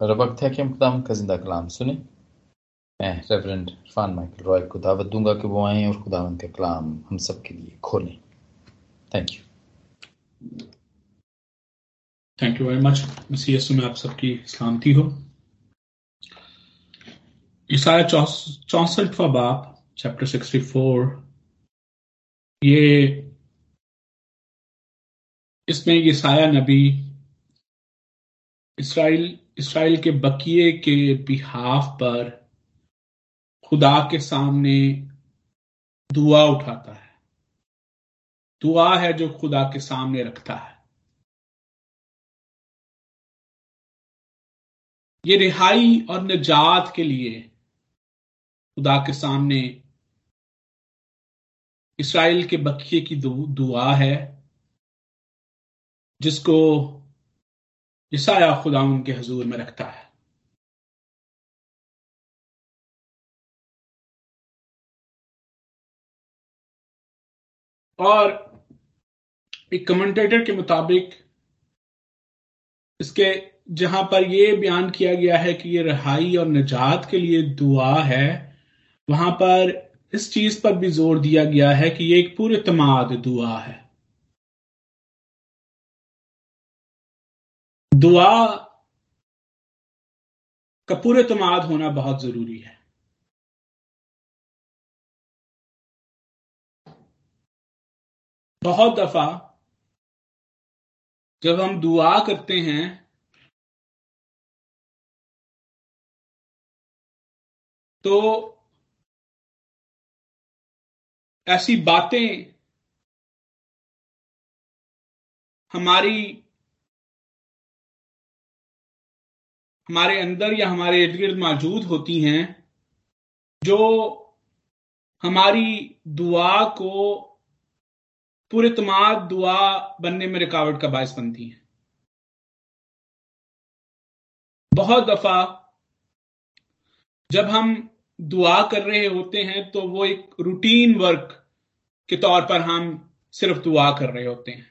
वक्त है कि हम खुदाम का ज़िंदा कलाम सुने मैं रेवरेंड इरफान माइकल रॉय को दावत दूँगा कि वो आए और खुदावन का कलाम हम सब के लिए खोलें thank you thank you very much मसीह यसु में आप सबकी सलामती हो। ईसाया चौसठवा बाप चैप्टर सिक्सटी फोर ये, इसमें ईसाया नबी इसराइल इसराइल के बकिए के बिहाफ पर खुदा के सामने दुआ उठाता है। दुआ है जो खुदा के सामने रखता है। ये रिहाई और निजात के लिए खुदा के सामने इसराइल के बकिए की दुआ है, जिसको ईसाया खुदा उनके हजूर में रखता है और एक कमेंटेटर के मुताबिक इसके जहाँ पर यह बयान किया गया है कि ये रहाई और निजात के लिए दुआ है, वहाँ पर इस चीज़ पर भी ज़ोर दिया गया है कि ये एक पूरे तमाद दुआ है। दुआ का पूरे तमाद होना बहुत ज़रूरी है। बहुत दफ़ा जब हम दुआ करते हैं तो ऐसी बातें हमारी हमारे अंदर या हमारे इर्द गिर्द मौजूद होती हैं, जो हमारी दुआ को पूरे तमाम दुआ बनने में रुकावट का बायस बनती हैं। बहुत दफ़ा जब हम दुआ कर रहे होते हैं तो वो एक रूटीन वर्क के तौर पर हम सिर्फ़ दुआ कर रहे होते हैं।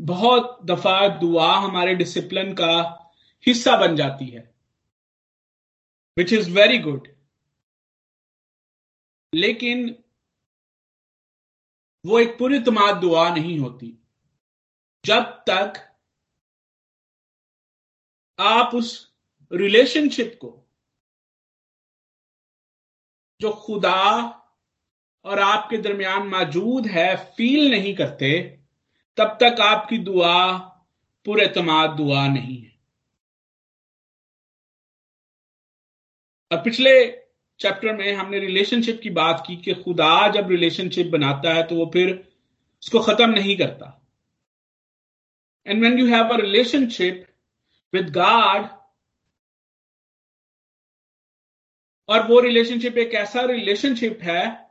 बहुत दफ़ा दुआ हमारे डिसिप्लिन का हिस्सा बन जाती है विच इज़ वेरी गुड लेकिन वो एक पूरी तमाद दुआ नहीं होती। जब तक आप उस रिलेशनशिप को, जो खुदा और आपके दरमियान मौजूद है फील नहीं करते तब तक आपकी दुआ, पूरे दुआ नहीं है। और पिछले चैप्टर में हमने रिलेशनशिप की बात की कि खुदा जब रिलेशनशिप बनाता है तो वो फिर उसको खत्म नहीं करता। And when you have a relationship with God और वो रिलेशनशिप एक ऐसा रिलेशनशिप है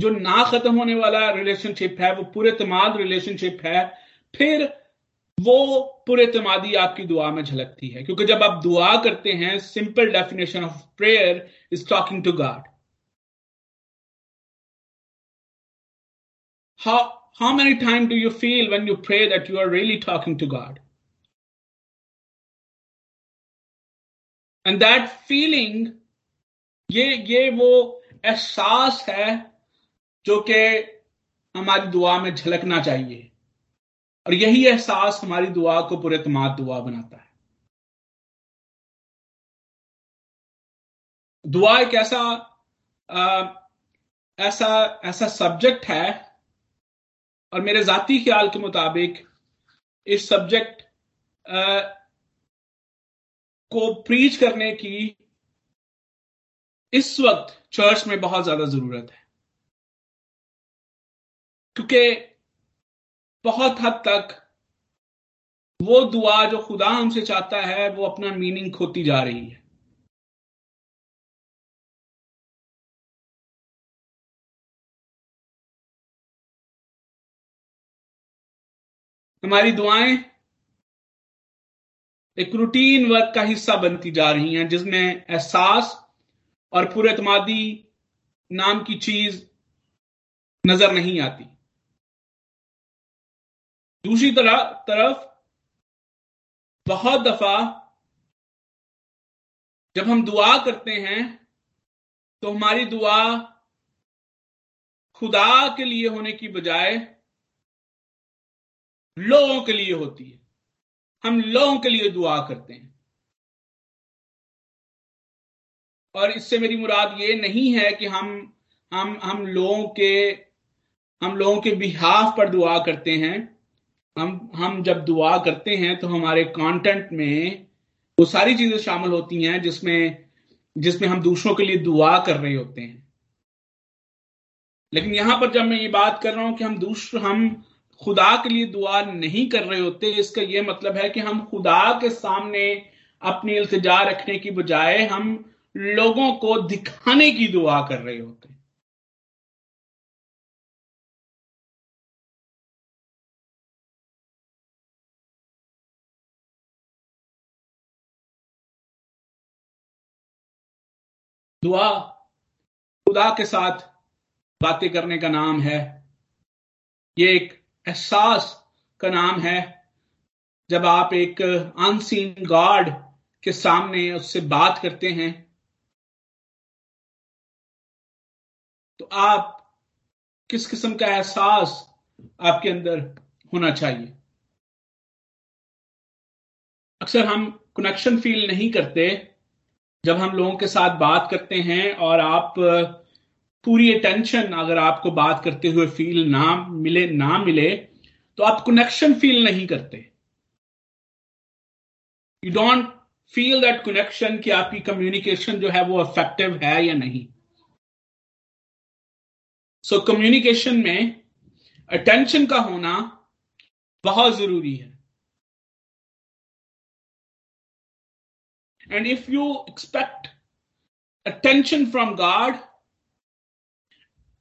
जो ना खत्म होने वाला रिलेशनशिप है वो पूरे तमाद रिलेशनशिप है फिर वो पूरे तमादी आपकी दुआ में झलकती है क्योंकि जब आप दुआ करते हैं simple definition of prayer is talking to God how how many times do you feel when you pray that you are really talking to God? And that feeling, ये ये वो एहसास है जो कि हमारी दुआ में झलकना चाहिए। और यही एहसास हमारी दुआ को पूरे तमाद दुआ बनाता है। दुआ एक ऐसा आ, ऐसा ऐसा सब्जेक्ट है और मेरे जाती ख्याल के मुताबिक इस सब्जेक्ट आ, को प्रीच करने की इस वक्त चर्च में बहुत ज़्यादा ज़रूरत है। क्योंकि बहुत हद तक वो दुआ जो खुदा हमसे चाहता है, वो अपना मीनिंग खोती जा रही है। हमारी दुआएँ एक रूटीन वर्क का हिस्सा बनती जा रही हैं, जिसमें एहसास और पूरे तमादी नाम की चीज़ नज़र नहीं आती। दूसरी तरह, तरफ़ बहुत दफ़ा जब हम दुआ करते हैं तो हमारी दुआ खुदा के लिए होने की बजाय लोगों के लिए होती है। हम लोगों के लिए दुआ करते हैं। और इससे मेरी मुराद ये नहीं है कि हम हम हम लोगों के, हम लोगों के बिहाफ पर दुआ करते हैं। हम हम जब दुआ करते हैं तो हमारे कंटेंट में वो सारी चीज़ें शामिल होती हैं जिसमें जिसमें हम दूसरों के लिए दुआ कर रहे होते हैं। लेकिन यहाँ पर जब मैं ये बात कर रहा हूँ कि हम दूसरे हम खुदा के लिए दुआ नहीं कर रहे होते, इसका यह मतलब है कि हम खुदा के सामने अपनी इल्तजा रखने की बजाय हम लोगों को दिखाने की दुआ कर रहे होते दुआ, खुदा के साथ बातें करने का नाम है। ये एक एहसास का नाम है, जब आप एक अनसीन गॉड के सामने उससे बात करते हैं तो आप किस किस्म का एहसास आपके अंदर होना चाहिए? अक्सर हम कनेक्शन फील नहीं करते जब हम लोगों के साथ बात करते हैं और आप पूरी अटेंशन अगर आपको बात करते हुए फील ना मिले ना मिले तो आप कनेक्शन फील नहीं करते। You don't feel that connection कि आपकी कम्युनिकेशन जो है वो इफ़ेक्टिव है या नहीं। सो so, कम्युनिकेशन में अटेंशन का होना बहुत ज़रूरी है। And if you expect attention from God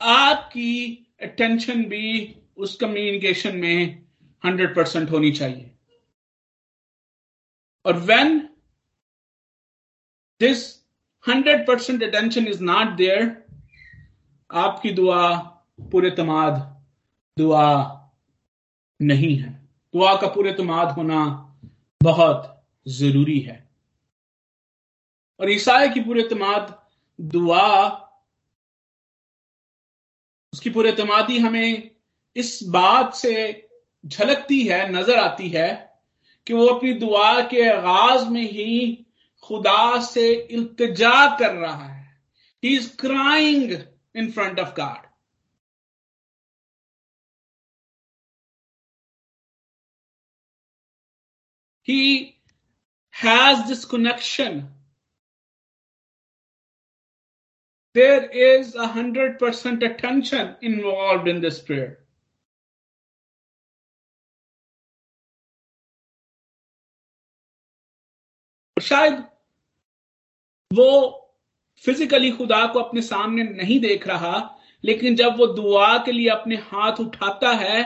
आपकी अटेंशन भी उस कम्युनिकेशन में हंड्रेड परसेंट होनी चाहिए। और when this hundred percent attention is not there आपकी दुआ, पूरे तमाद दुआ नहीं है। दुआ का पूरे तमाद होना बहुत ज़रूरी है। और ईसाई की पूरे तमाद दुआ, उसकी पूरे तमादी हमें इस बात से झलकती है, नज़र आती है कि वो अपनी दुआ के आगाज़ में ही खुदा से इल्तजा कर रहा है। He is crying in front of God he has this connection there is a hundred percent attention involved in this prayer. शायद वो फिजिकली खुदा को अपने सामने नहीं देख रहा, लेकिन जब वो दुआ के लिए अपने हाथ उठाता है,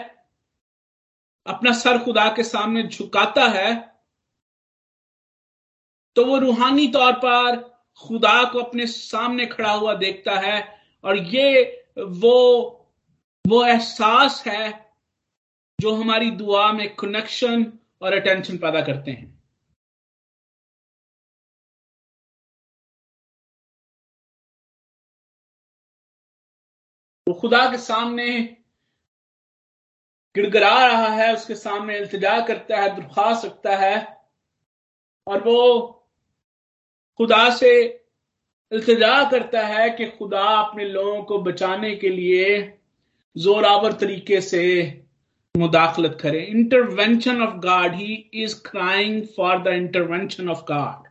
अपना सर खुदा के सामने झुकाता है तो वो रूहानी तौर पर खुदा को अपने सामने खड़ा हुआ देखता है और ये वो वो एहसास है जो हमारी दुआ में कनेक्शन और अटेंशन पैदा करते हैं। वो खुदा के सामने गिड़गड़ा रहा है, उसके सामने इल्तजा करता है, दरख्वास्त रखता है और वो खुदा से इल्तजा करता है कि खुदा अपने लोगों को बचाने के लिए जोरावर तरीके से मुदाखलत करे। Intervention of God he is crying for the intervention of God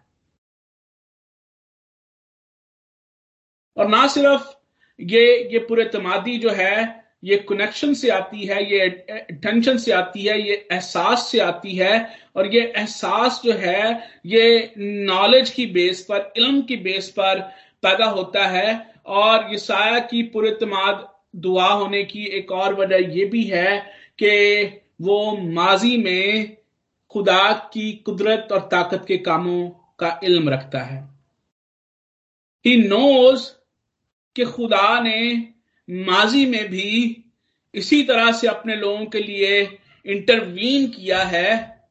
और ना सिर्फ़ ये ये पूरे तमादी जो है ये कनेक्शन से आती है, ये टेंशन से आती है, ये एहसास से आती है और ये एहसास जो है, ये नॉलेज की बेस पर, इल्म की बेस पर पैदा होता है और ये साया की पूरे दुआ होने की एक और वजह यह भी है कि वो माजी में खुदा की कुदरत और ताकत के कामों का इल्म रखता है। ही नोज़ कि खुदा ने माजी में भी इसी तरह से अपने लोगों के लिए इंटरवीन किया है,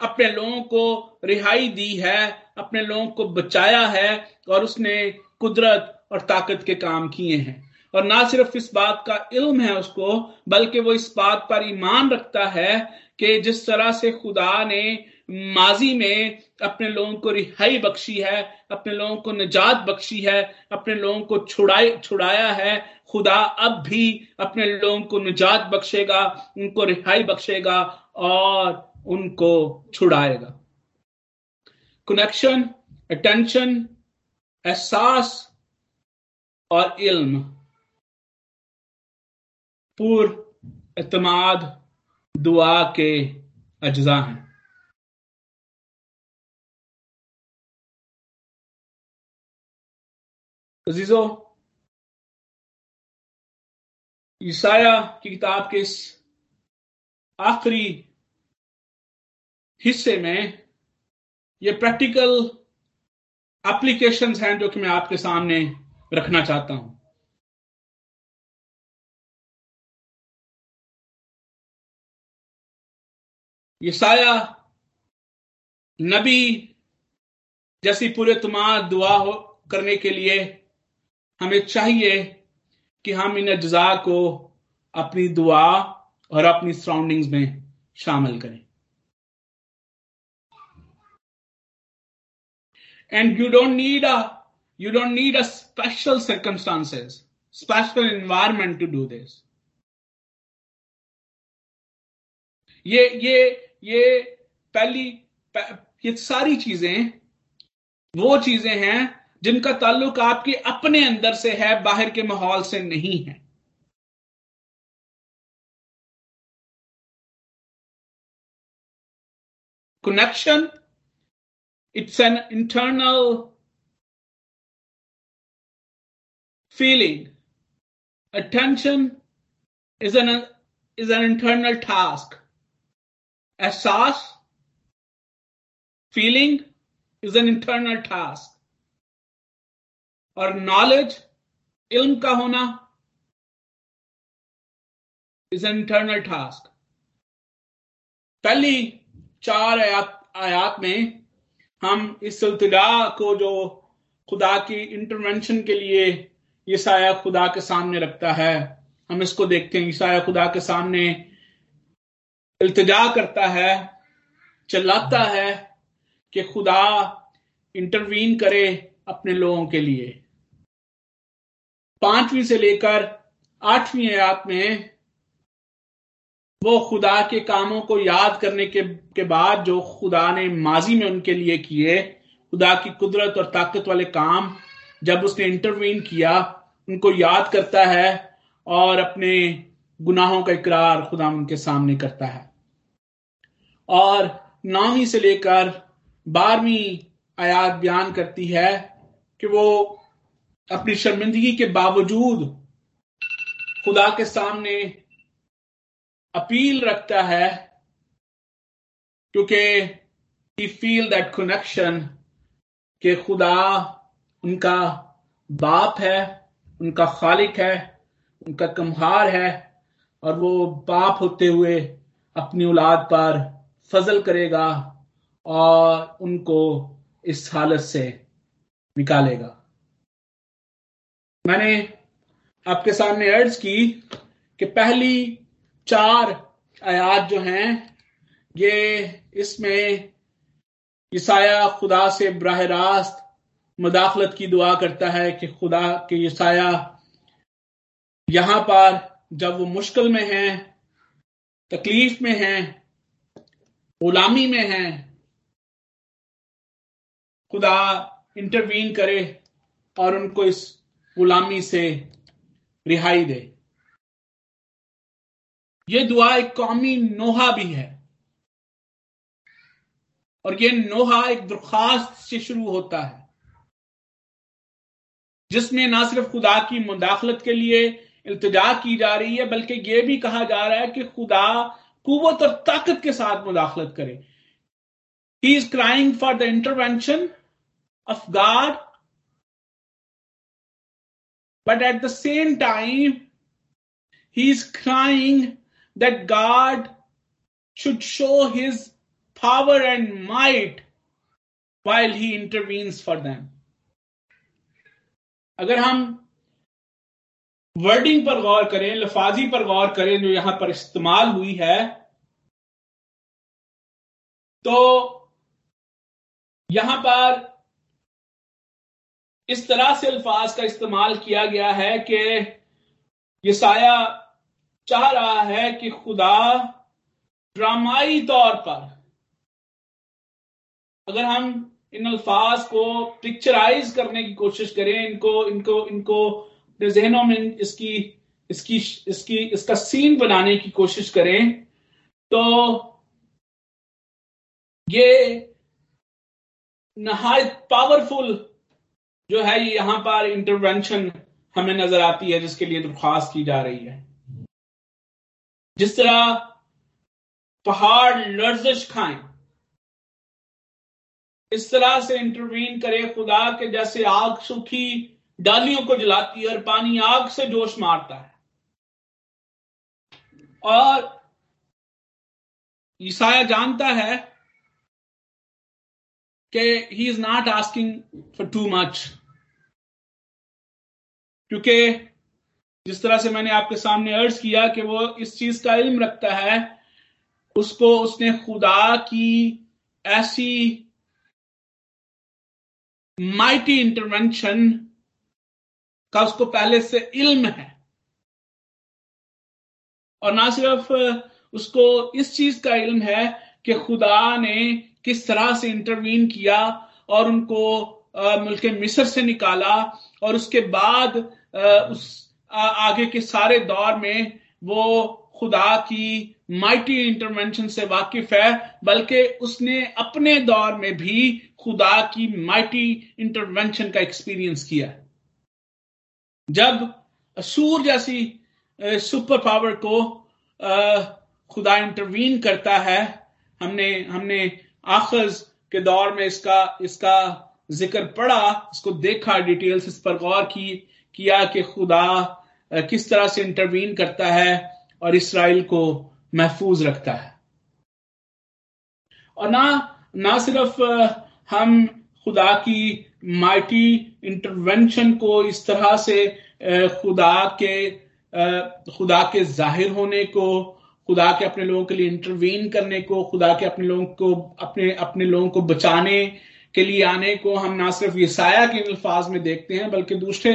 अपने लोगों को रिहाई दी है, अपने लोगों को बचाया है और उसने कुदरत और ताकत के काम किए हैं। और ना सिर्फ़ इस बात का इल्म है उसको, बल्कि वो इस बात पर ईमान रखता है कि जिस तरह से खुदा ने माजी में अपने लोगों को रिहाई बख्शी है, अपने लोगों को निजात बख्शी है, अपने लोगों को छुड़ाए छुड़ाया है। खुदा अब भी अपने लोगों को निजात बख्शेगा, उनको रिहाई बख्शेगा और उनको छुड़ाएगा। कनेक्शन अटेंशन एहसास और इल्म। पूर्व दुआ के अज्जा हैं। अजीजो ईसाया की किताब के इस आखिरी हिस्से में ये प्रैक्टिकल एप्लीकेशंस हैं जो कि मैं आपके सामने रखना चाहता हूँ। ईसाया नबी जैसी पूरे तुम्हार दुआ हो करने के लिए हमें चाहिए कि हम इन अज्जा को अपनी दुआ और अपनी सराउंडिंग्स में शामिल करें। And you don't need a you don't need a special circumstances special environment to do this ये ये ये पहली ये सारी चीज़ें, वो चीज़ें हैं जिनका ताल्लुक आपके अपने अंदर से है, बाहर के माहौल से नहीं है। Connection it's an internal feeling attention is an is an internal task एहसास feeling is an internal task और नॉलेज इल्म का होना इज़ एन इंटरनल टास्क पहली चार आयात आयात में हम इस सिलसिला को जो खुदा की इंटरवेंशन के लिए ईसाया खुदा के सामने रखता है, हम इसको देखते हैं। ईसाया खुदा के सामने इल्तजा करता है, चिल्लाता है कि खुदा इंटरवीन करे अपने लोगों के लिए। पांचवीं से लेकर आठवीं आयात में वो खुदा के कामों को याद करने के, के बाद जो खुदा ने माजी में उनके लिए किए खुदा की कुदरत और ताकत वाले काम जब उसने इंटरवीन किया उनको याद करता है और अपने गुनाहों का इकरार खुदा उनके सामने करता है। और नौवीं से लेकर बारहवीं आयात बयान करती है कि वो अपनी शर्मिंदगी के बावजूद खुदा के सामने अपील रखता है, क्योंकि ही फील दैट कनेक्शन के खुदा उनका बाप है, उनका खालिक है, उनका कमहार है, और वो बाप होते हुए अपनी औलाद पर फजल करेगा और उनको इस हालत से निकालेगा। मैंने आपके सामने अर्ज़ की कि पहली चार आयात जो हैं, ये इसमें ईसाया खुदा से बरह रास्त मुदाखलत की दुआ करता है कि खुदा, के ईसाया यहाँ पर जब वो मुश्किल में हैं, तकलीफ़ में हैं, गुलामी में हैं, खुदा इंटरवीन करे और उनको इस गुलामी से रिहाई दे। ये दुआ एक कौमी नोहा भी है। और ये नोहा एक दरखास्त से शुरू होता है, जिसमें ना सिर्फ़ खुदा की मुदाखलत के लिए इल्तजा की जा रही है, बल्कि यह भी कहा जा रहा है कि खुदा कुत और ताकत के साथ मुदाखलत करे। He is crying for the intervention of God But at the same time, he's crying that God should show his power and might while he intervenes for them. अगर हम वर्डिंग पर गौर करें लफाजी पर गौर करें जो यहाँ पर इस्तेमाल हुई है तो यहाँ पर इस तरह से अल्फाज का इस्तेमाल किया गया है कि ये साया चाह रहा है कि खुदा ड्रामाई तौर पर, अगर हम इन अल्फाज को पिक्चराइज करने की कोशिश करें, इनको इनको इनको अपने जहनों में इसकी इसकी इसकी, इसका सीन बनाने की कोशिश करें तो ये नहायत पावरफुल जो है यहाँ पर इंटरवेंशन हमें नज़र आती है, जिसके लिए दरख्वास्त की जा रही है। जिस तरह पहाड़ लर्जिश खाएँ, इस तरह से इंटरवीन करे खुदा के जैसे आग सूखी डालियों को जलाती है और पानी आग से जोश मारता है। और ईसाया जानता है कि he is not asking for too much क्योंकि जिस तरह से मैंने आपके सामने अर्ज़ किया कि वो इस चीज़ का इल्म रखता है, उसको उसने खुदा की ऐसी माइटी इंटरवेंशन का उसको पहले से इल्म है। और ना सिर्फ़ उसको इस चीज़ का इल्म है कि खुदा ने किस तरह से इंटरवीन किया और उनको मुल्क मिस्र से निकाला और उसके बाद उस आगे के सारे दौर में वो खुदा की माइटी इंटरवेंशन से वाकिफ है, बल्कि उसने अपने दौर में भी खुदा की माइटी इंटरवेंशन का एक्सपीरियंस किया जब सूर जैसी सुपर पावर को खुदा इंटरवीन करता है, हमने हमने आखज के दौर में इसका इसका ज़िक्र पढ़ा इसको देखा डिटेल्स इस पर गौर की, किया कि खुदा किस तरह से इंटरवीन करता है और इसराइल को महफूज रखता है। और ना ना सिर्फ़ हम खुदा की माइटी इंटरवेंशन को इस तरह से खुदा के खुदा के ज़ाहिर होने को खुदा के अपने लोगों के लिए इंटरवीन करने को, खुदा के अपने लोगों को, अपने अपने लोगों को बचाने के लिए आने को हम ना सिर्फ़ ये साया के अल्फाज में देखते हैं, बल्कि दूसरे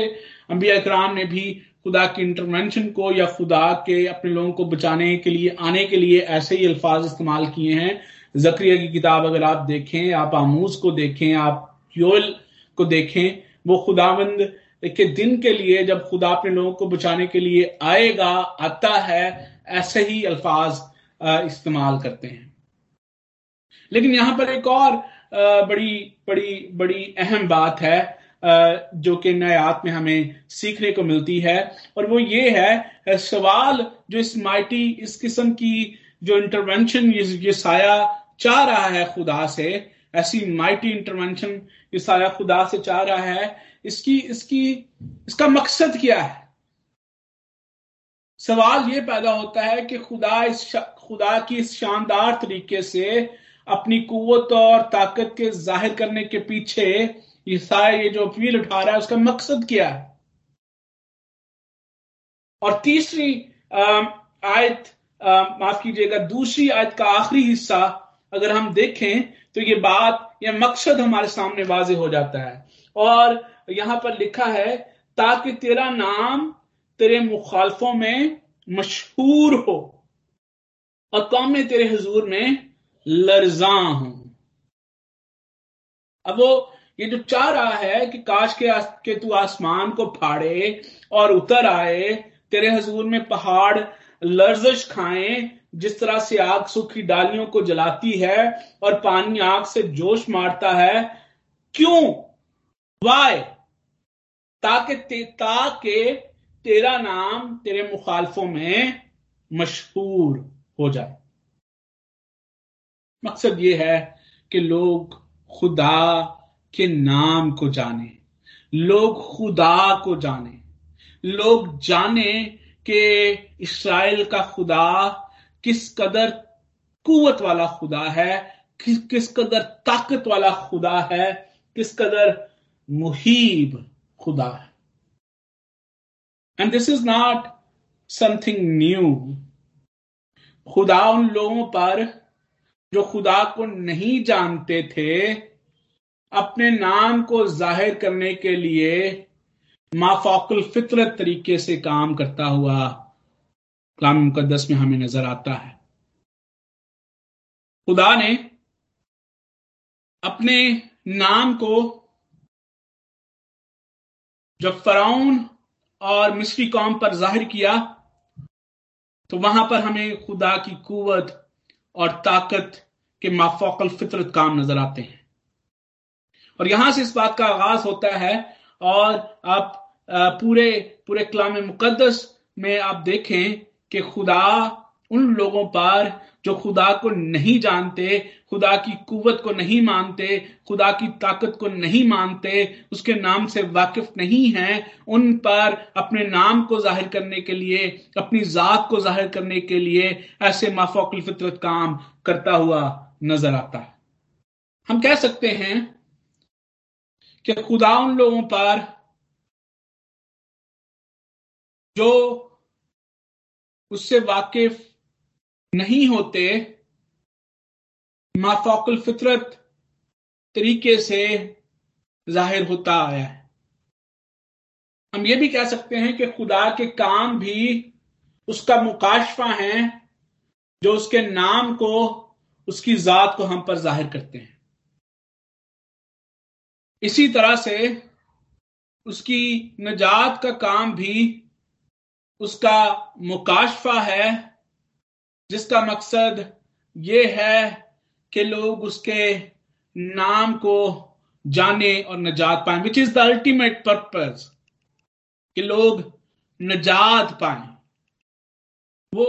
अंबिया इकराम ने भी खुदा के इंटरवेंशन को या खुदा के अपने लोगों को बचाने के लिए, आने के लिए ऐसे ही अल्फाज इस्तेमाल किए हैं। जक्रिया की किताब अगर आप देखें, आप आमूज को देखें, आप योल को देखें, वो खुदावंद के दिन के लिए, जब खुदा अपने लोगों को बचाने के लिए आएगा, आता है ऐसे ही अल्फाज इस्तेमाल करते हैं। लेकिन यहाँ पर एक और बड़ी बड़ी बड़ी अहम बात है जो कि नयात में हमें सीखने को मिलती है, और वो ये है सवाल जो इस माइटी, इस किस्म की जो इंटरवेंशन ये साया चाह रहा है खुदा से, ऐसी माइटी इंटरवेंशन ये साया खुदा से चाह रहा है, इसकी इसकी, इसका मकसद क्या है? सवाल ये पैदा होता है कि खुदा इस खुदा की इस शानदार तरीके से अपनी कुत और ताकत के ज़ाहिर करने के पीछे ईसाई ये जो अपील उठा रहा है, उसका मकसद क्या है? और तीसरी आयत माफ़ कीजिएगा, दूसरी आयत का आखिरी हिस्सा अगर हम देखें तो ये बात, या मकसद हमारे सामने वाजे हो जाता है। और यहाँ पर लिखा है, ताकि तेरा नाम तेरे मुखालफों में मशहूर हो। और कौम में तेरे हजूर में लर्जा हूँ। अब वो ये जो चाह रहा है कि काश के, आस, के तू आसमान को फाड़े और उतर आए तेरे हजूर में पहाड़ लर्जश खाए जिस तरह से आग सूखी डालियों को जलाती है और पानी आग से जोश मारता है क्यों? वाय ताकि ताकि तेरा नाम तेरे मुखालफों में मशहूर हो जाए। मकसद ये है कि लोग खुदा के नाम को जाने, लोग खुदा को जाने, लोग जाने कि इसराइल का खुदा किस कदर कुवत वाला खुदा है किस किस कदर ताकत वाला खुदा है, किस कदर मुहीब खुदा है। And this is not something new खुदा उन लोगों पर जो खुदा को नहीं जानते थे, अपने नाम को ज़ाहिर करने के लिए माफाकुल फितरत तरीके से काम करता हुआ कलाम मुकदस में हमें नज़र आता है। खुदा ने अपने नाम को जब फराउन और मिस्री कौम पर ज़ाहिर किया तो वहाँ पर हमें खुदा की कुवत और ताकत के माफोकल फितरत काम नज़र आते हैं। और यहाँ से इस बात का आगाज़ होता है, और आप पूरे पूरे कलाम मुकदस में आप देखें कि खुदा उन लोगों पर जो खुदा को नहीं जानते, खुदा की कुवत को नहीं मानते, खुदा की ताकत को नहीं मानते, उसके नाम से वाकिफ नहीं हैं, उन पर अपने नाम को ज़ाहिर करने के लिए, अपनी जात को ज़ाहिर करने के लिए ऐसे माफोकल फितरत काम करता हुआ नज़र आता है। हम कह सकते हैं कि खुदा उन लोगों पर जो उससे वाकिफ नहीं होते माफोकल फितरत तरीके से ज़ाहिर होता आया है। हम ये भी कह सकते हैं कि खुदा के काम भी उसका मुकाशफा है जो उसके नाम को, उसकी जात को हम पर ज़ाहिर करते हैं। इसी तरह से उसकी नजात का काम भी उसका मुकाशफा है जिसका मकसद ये है कि लोग उसके नाम को जाने और नजात पाए which is the ultimate purpose कि लोग नजात पाए। वो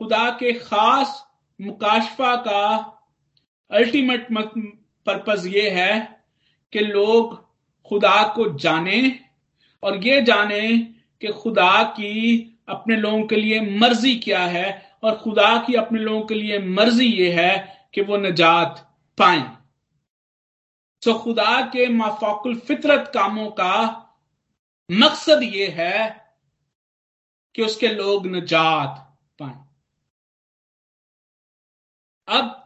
खुदा के खास मुकाशफा का अल्टीमेट पर्पज ये है कि लोग खुदा को जाने, और ये जाने कि खुदा की अपने लोगों के लिए मर्ज़ी क्या है और खुदा की अपने लोगों के लिए मर्ज़ी ये है कि वो नजात पाए। सो खुदा के माफाकुल फितरत कामों का मकसद ये है कि उसके लोग नजात पाए। अब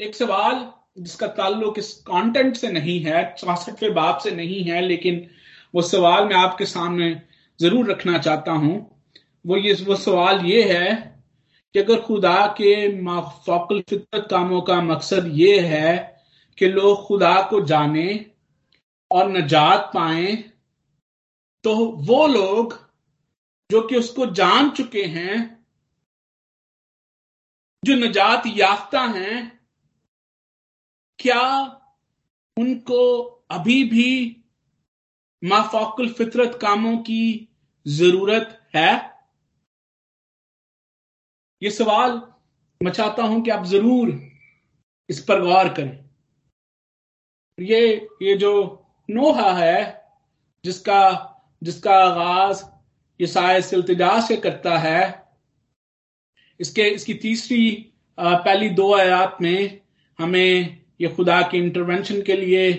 एक सवाल जिसका ताल्लुक इस कंटेंट से नहीं है चौसठवें बाप से नहीं है, लेकिन वो सवाल मैं आपके सामने ज़रूर रखना चाहता हूँ। वो ये, वो सवाल ये है कि अगर खुदा के माफाकल फितरत कामों का मकसद ये है कि लोग खुदा को जाने और नजात पाए तो वो लोग जो कि उसको जान चुके हैं, जो नजात याफ्ता हैं, क्या उनको अभी भी माफाकुल फितरत कामों की ज़रूरत है? ये सवाल मैं चाहता हूँ कि आप ज़रूर इस पर गौर करें। ये ये जो नोहा है, जिसका जिसका आगाज़ ईसाय सिल्तजा से करता है, इसके, इसकी तीसरी पहली दो आयात में हमें ये खुदा के इंटरवेंशन के लिए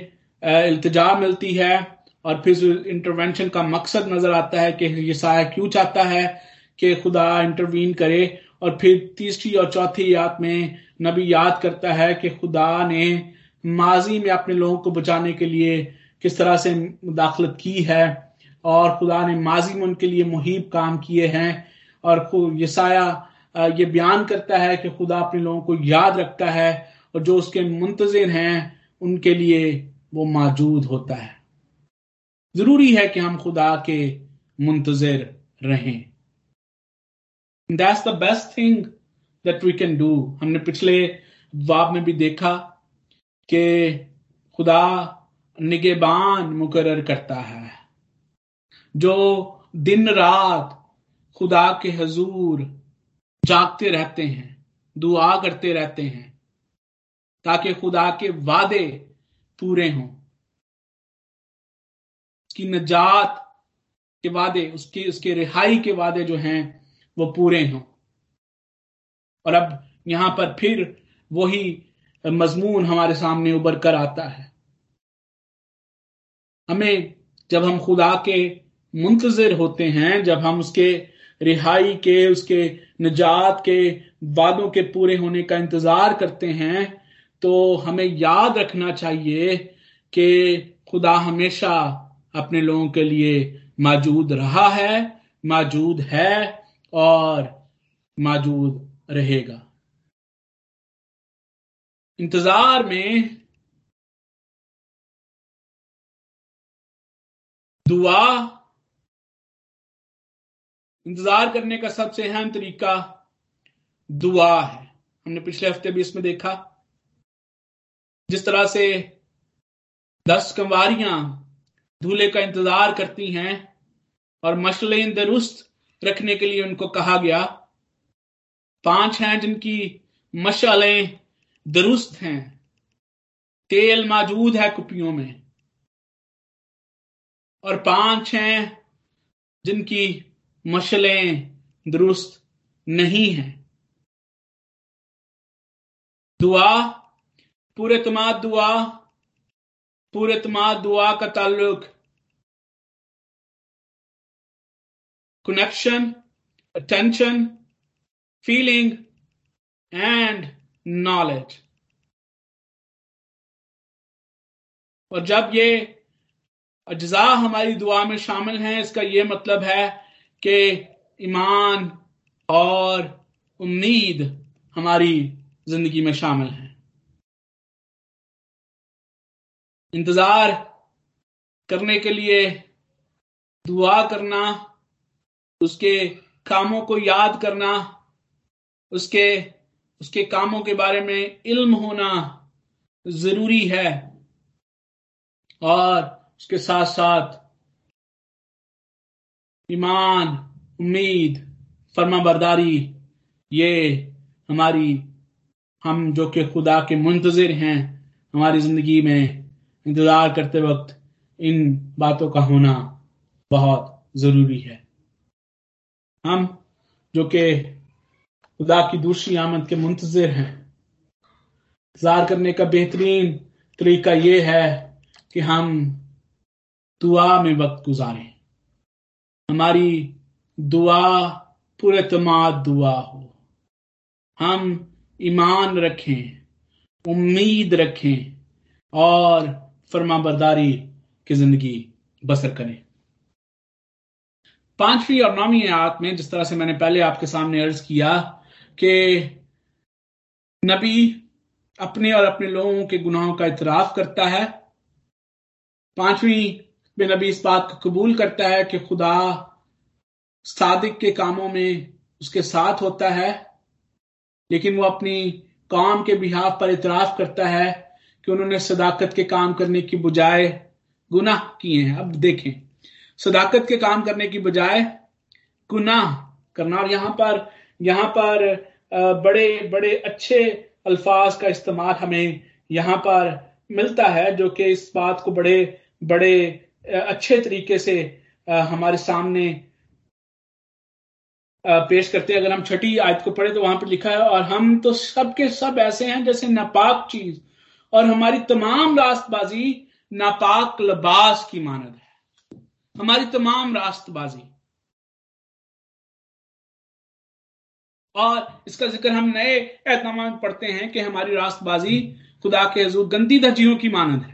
इल्तजा मिलती है और फिर इंटरवेंशन का मकसद नज़र आता है कि ये साया क्यों चाहता है कि खुदा इंटरवीन करे और फिर तीसरी और चौथी याद में नबी याद करता है कि खुदा ने माजी में अपने लोगों को बचाने के लिए किस तरह से मुदाखलत की है और खुदा ने माजी में उनके लिए मुहिब काम किए हैं और यसाया ये बयान करता है कि खुदा अपने लोगों को याद रखता है और जो उसके मुंतजर हैं, उनके लिए वो मौजूद होता है। ज़रूरी है कि हम खुदा के मुंतजर रहें। That's the best thing that we can do हमने पिछले वाब में भी देखा कि खुदा निगेबान मुकर करता है। जो दिन रात खुदा के हजूर जागते रहते हैं, दुआ करते रहते हैं, ताकि खुदा के वादे पूरे हों। उसकी नजात के वादे, उसके उसके रिहाई के वादे जो हैं वो पूरे हों। और अब यहाँ पर फिर वही मजमून हमारे सामने उभर कर आता है। हमें जब हम खुदा के मुंतजर होते हैं, जब हम उसके रिहाई के, उसके निजात के वादों के पूरे होने का इंतज़ार करते हैं तो हमें याद रखना चाहिए कि खुदा हमेशा अपने लोगों के लिए मौजूद रहा है, मौजूद है और मौजूद रहेगा। इंतज़ार में दुआ, इंतज़ार करने का सबसे अहम तरीका दुआ है। हमने पिछले हफ़्ते भी इसमें देखा, जिस तरह से दस कंवारियाँ दूल्हे का इंतज़ार करती हैं और मशलें दुरुस्त रखने के लिए उनको कहा गया। पाँच हैं जिनकी मशालें दुरुस्त हैं। तेल मौजूद है कुपियों में। और पाँच हैं जिनकी मशलें दुरुस्त नहीं हैं। दुआ, पूरे तमाद दुआ, पूरे तमाद दुआ का ताल्लुक connection attention feeling and knowledge और जब ये अज्जा हमारी दुआ में शामिल हैं, इसका ये मतलब है कि ईमान और उम्मीद हमारी ज़िंदगी में शामिल है। इंतज़ार करने के लिए दुआ करना उसके कामों को याद करना, उसके उसके कामों के बारे में इल्म होना ज़रूरी है। और उसके साथ साथ ईमान, उम्मीद फर्मा बरदारी ये हमारी, हम जो कि खुदा के मुंतजर हैं, हमारी ज़िंदगी में इंतज़ार करते वक्त इन बातों का होना बहुत ज़रूरी है। हम, जो कि खुदा की दूसरी आमद के मुंतजर हैं। इंतज़ार करने का बेहतरीन तरीका यह है कि हम दुआ में वक्त गुजारें। हमारी दुआ पूरे तमाद दुआ हो। हम ईमान रखें, उम्मीद रखें और फर्मा बरदारी की ज़िंदगी बसर करें। पांचवी और नौवीं आयत में जिस तरह से मैंने पहले आपके सामने अर्ज़ किया कि नबी अपने और अपने लोगों के गुनाहों का इतराफ करता है। पांचवी में नबी इस बात को कबूल करता है कि खुदा सादिक के कामों में उसके साथ होता है, लेकिन वो अपनी काम के बिहाफ पर इतराफ करता है कि उन्होंने सदाकत के काम करने की बजाय गुनाह किए हैं। अब देखें सदाकत के काम करने की बजाय गुनाह करना। और यहाँ पर यहाँ पर बड़े बड़े अच्छे अल्फाज का इस्तेमाल हमें यहाँ पर मिलता है, जो कि इस बात को बड़े बड़े अच्छे तरीके से हमारे सामने पेश करते हैं। अगर हम छठी आयत को पढ़े तो वहाँ पर लिखा है, और हम तो सब के सब ऐसे हैं जैसे नापाक चीज़ और हमारी तमाम रास्तबाजी नापाक लबास की मानद है। हमारी तमाम रास्तबाजी। और इसका ज़िक्र हम नए एहतमाम में पढ़ते हैं कि हमारी रास्तबाजी खुदा के हजूर गंदी धजियों की मानद है।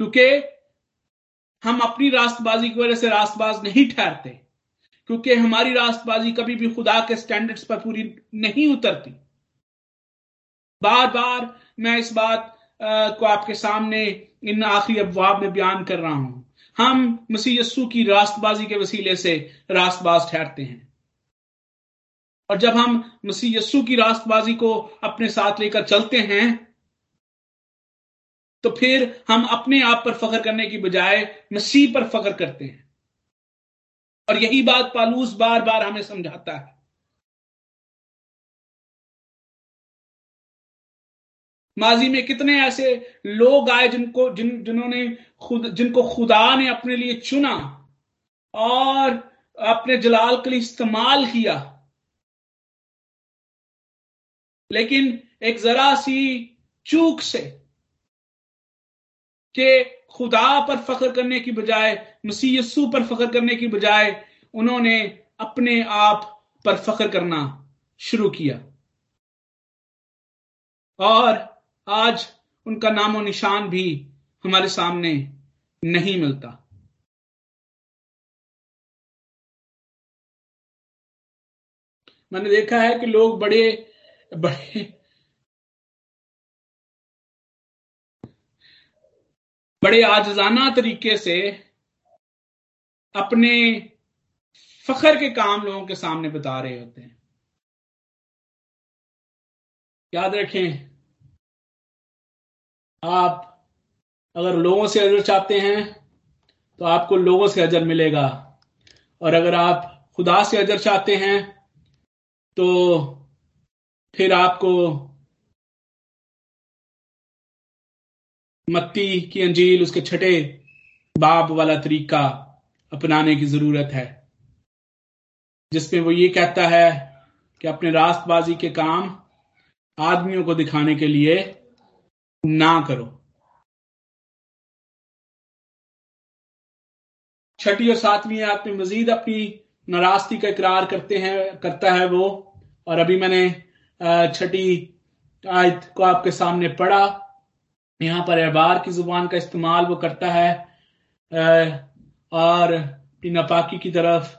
क्योंकि हम अपनी रास्तबाजी की वजह से रास्तबाज नहीं ठहरते, क्योंकि हमारी रास्तबाजी कभी भी खुदा के स्टैंडर्ड्स पर पूरी नहीं उतरती। बार बार मैं इस बात को आपके सामने इन आखिरी अफवाब में बयान कर रहा हूँ। हम मसीह यस्सु की रास्तबाजी के वसीले से रास्तबाज ठहरते हैं। और जब हम मसीह यस्सु की रास्तबाजी को अपने साथ लेकर चलते हैं तो फिर हम अपने आप पर फख्र करने की बजाय मसीह पर फख्र करते हैं। और यही बात पालूस बार बार हमें समझाता है। माजी में कितने ऐसे लोग आए जिनको, जिन, जिन्होंने खुद, जिनको खुदा ने अपने लिए चुना और अपने जलाल के लिए इस्तेमाल किया। लेकिन एक जरा सी चूक से कि खुदा पर फख्र करने की बजाय, मसीह पर फख्र करने की बजाय उन्होंने अपने आप पर फख्र करना शुरू किया। और आज उनका नामो निशान भी हमारे सामने नहीं मिलता। मैंने देखा है कि लोग बड़े बड़े बड़े आजाना तरीके से अपने फखर के काम लोगों के सामने बता रहे होते हैं। याद रखें आप अगर लोगों से अजर चाहते हैं तो आपको लोगों से अजर मिलेगा। और अगर आप खुदा से अजर चाहते हैं तो फिर आपको मत्ती की अंजील, उसके छठे बाप वाला तरीका अपनाने की ज़रूरत है, जिसमें वो ये कहता है कि अपने रास्तबाजी के काम आदमियों को दिखाने के लिए ना करो। छठी और सातवीं आयत में मजीद अपनी नाराज़गी का इकरार करते हैं, करता है वो। और अभी मैंने छठी आयत को आपके सामने पढ़ा। यहाँ पर एबार की ज़ुबान का इस्तेमाल वो करता है और नापाकी की तरफ़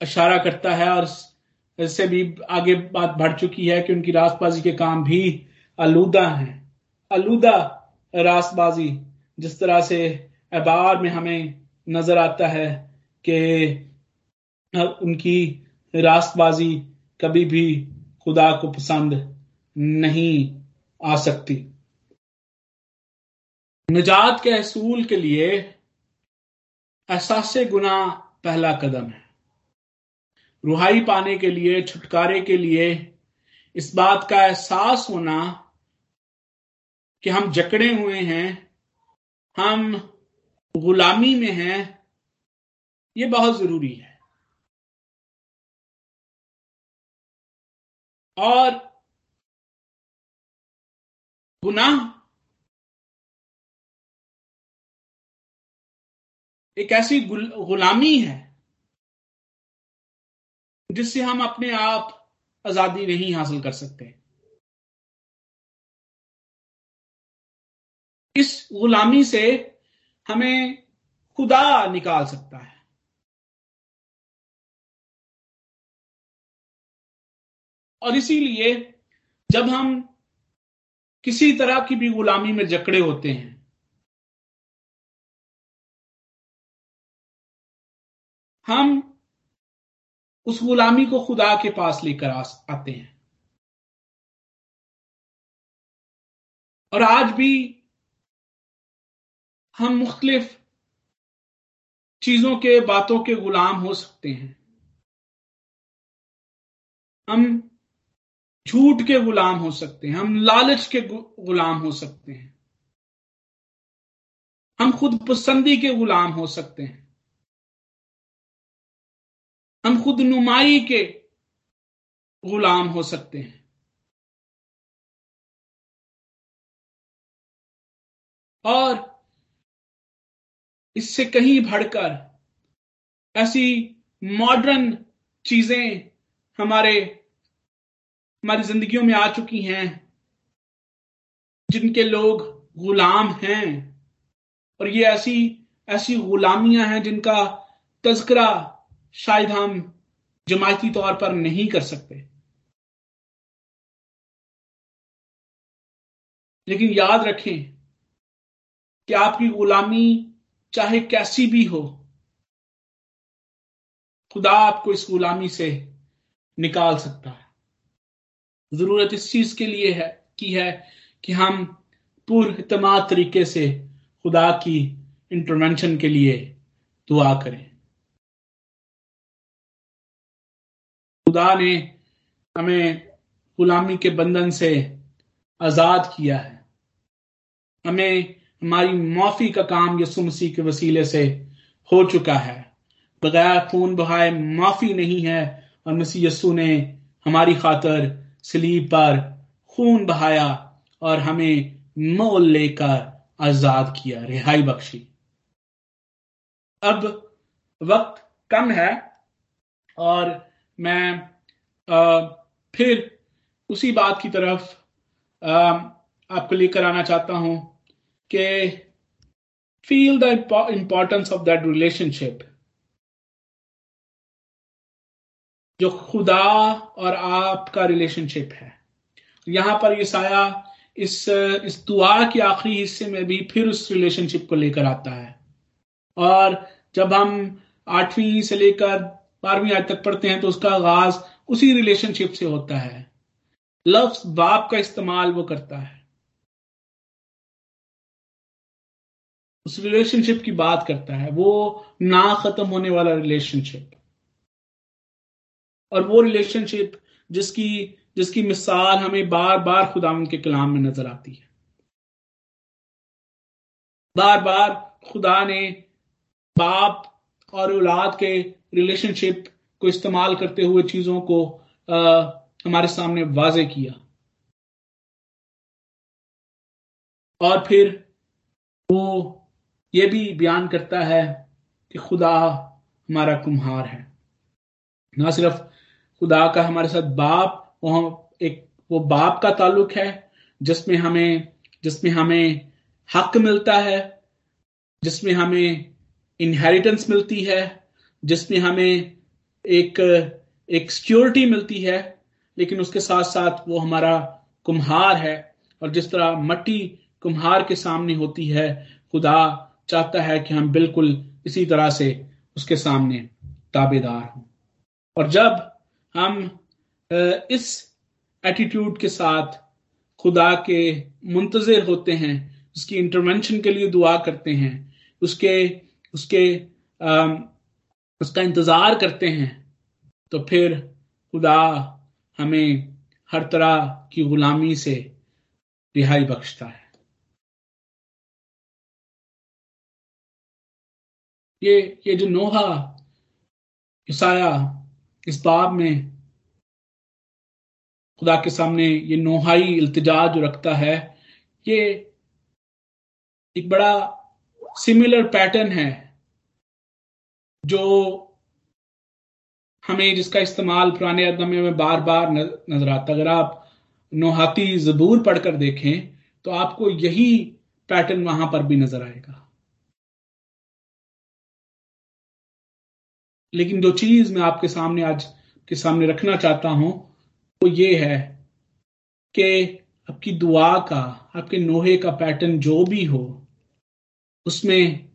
इशारा करता है। और इससे भी आगे बात बढ़ चुकी है कि उनकी रास्तबाजी के काम भी आलूदा हैं। आलूदा रास्तबाजी जिस तरह से अबार में हमें नज़र आता है कि उनकी रास्तबाजी कभी भी खुदा को पसंद नहीं आ सकती। निजात के असूल के लिए एहसास गुना पहला कदम है। रुहाई पाने के लिए, छुटकारे के लिए इस बात का एहसास होना कि हम जकड़े हुए हैं, हम गुलामी में हैं, ये बहुत ज़रूरी है। और गुनाह एक ऐसी गुलामी है, जिससे हम अपने आप आज़ादी नहीं हासिल कर सकते। इस गुलामी से हमें खुदा निकाल सकता है। और इसीलिए जब हम किसी तरह की भी गुलामी में जकड़े होते हैं, हम उस गुलामी को खुदा के पास लेकर आते हैं। और आज भी हम मुख्तलिफ़ चीज़ों के, बातों के गुलाम हो सकते हैं। हम झूठ के गुलाम हो सकते हैं, हम लालच के गुलाम हो सकते हैं। हम खुद पसंदी के गुलाम हो सकते हैं। हम खुद नुमाई के गुलाम हो सकते हैं। और इससे कहीं बढ़कर ऐसी मॉडर्न चीज़ें हमारे हमारी जिंदगियों में आ चुकी हैं, जिनके लोग गुलाम हैं। और ये ऐसी ऐसी गुलामियाँ हैं जिनका तस्करा शायद हम जमायती तौर पर नहीं कर सकते। लेकिन याद रखें कि आपकी गुलामी चाहे कैसी भी हो, खुदा आपको इस गुलामी से निकाल सकता है। ज़रूरत इस चीज़ के लिए है, की है कि हम पूर्व तरीके से खुदा की इंटरवेंशन के लिए दुआ करें। खुदा ने हमें गुलामी के बंधन से आज़ाद किया है। हमें हमारी माफ़ी का काम यसु मसीह के वसीले से हो चुका है। बगैर खून बहाए माफ़ी नहीं है और मसीह यस्सु ने हमारी खातर सलीब पर खून बहाया और हमें मोल लेकर आज़ाद किया। रिहाई बख्शी। अब वक्त कम है और मैं फिर उसी बात की तरफ़ आपको लेकर आना चाहता हूँ। कि feel the importance of that relationship जो खुदा और आपका रिलेशनशिप है। यहाँ पर ये साया इस इस दुआ के आखिरी हिस्से में भी फिर उस रिलेशनशिप को लेकर आता है। और जब हम आठवीं से लेकर बारहवीं आज तक पढ़ते हैं तो उसका आगाज़ उसी रिलेशनशिप से होता है। लफ्ज बाप का इस्तेमाल वो करता है। उस रिलेशनशिप की बात करता है वो ना खत्म होने वाला रिलेशनशिप और वो रिलेशनशिप जिसकी जिसकी मिसाल हमें बार बार खुदा के कलाम में नज़र आती है। बार बार खुदा ने बाप और औलाद के रिलेशनशिप को इस्तेमाल करते हुए चीज़ों को आ, हमारे सामने वाजे किया। और फिर वो ये भी बयान करता है कि खुदा हमारा कुम्हार है। ना सिर्फ़ खुदा का हमारे साथ बाप, वो एक, वो बाप का ताल्लुक है, जिसमें हमें जिसमें हमें हक मिलता है, जिसमें हमें इनहेरिटेंस मिलती है, जिसमें हमें एक एक सिक्योरिटी मिलती है, लेकिन उसके साथ साथ वो हमारा कुम्हार है, और जिस तरह मट्टी कुम्हार के सामने होती है, खुदा चाहता है कि हम बिल्कुल इसी तरह से उसके सामने ताबेदार हों। और जब हम इस एटीट्यूड के साथ खुदा के मुंतजर होते हैं उसकी इंटरवेंशन के लिए दुआ करते हैं उसके उसके आ, उसका इंतज़ार करते हैं तो फिर खुदा हमें हर तरह की गुलामी से रिहाई बख्शता है। ये ये जो नोहा ईसाया इस बाब में खुदा के सामने ये नोहाई इल्तिजा जो रखता है, ये एक बड़ा सिमिलर पैटर्न है जो हमें जिसका इस्तेमाल पुराने अदमे में बार बार नज़र आता अगर आप नोहाती जबूर पढ़कर देखें तो आपको यही पैटर्न वहाँ पर भी नज़र आएगा। लेकिन जो चीज़ मैं आपके सामने आज के सामने रखना चाहता हूँ, वो ये है कि आपकी दुआ का, आपके नोहे का पैटर्न जो भी हो, उसमें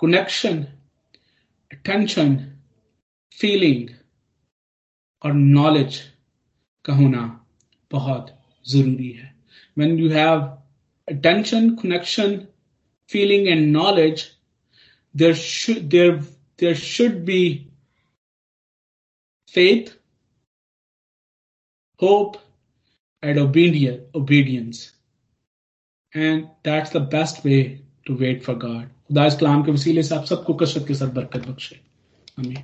कनेक्शन अटेंशन फीलिंग और नॉलेज का होना बहुत ज़रूरी है। When you have attention, connection, feeling and knowledge, there should, there there should be faith hope and obedience and that's the best way to wait for god खुदा इस कलाम के वसीले से आप सबको कसरत के साथ बरकत बख्शे आमीन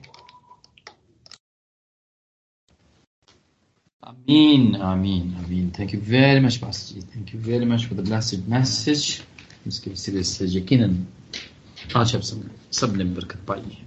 Amin, Amin, Amin. Thank you very much, Pastor Ji. Thank you very much for the blessed message. इसके वसीले से यकीनन आज आप सब सबने बरकत पाई है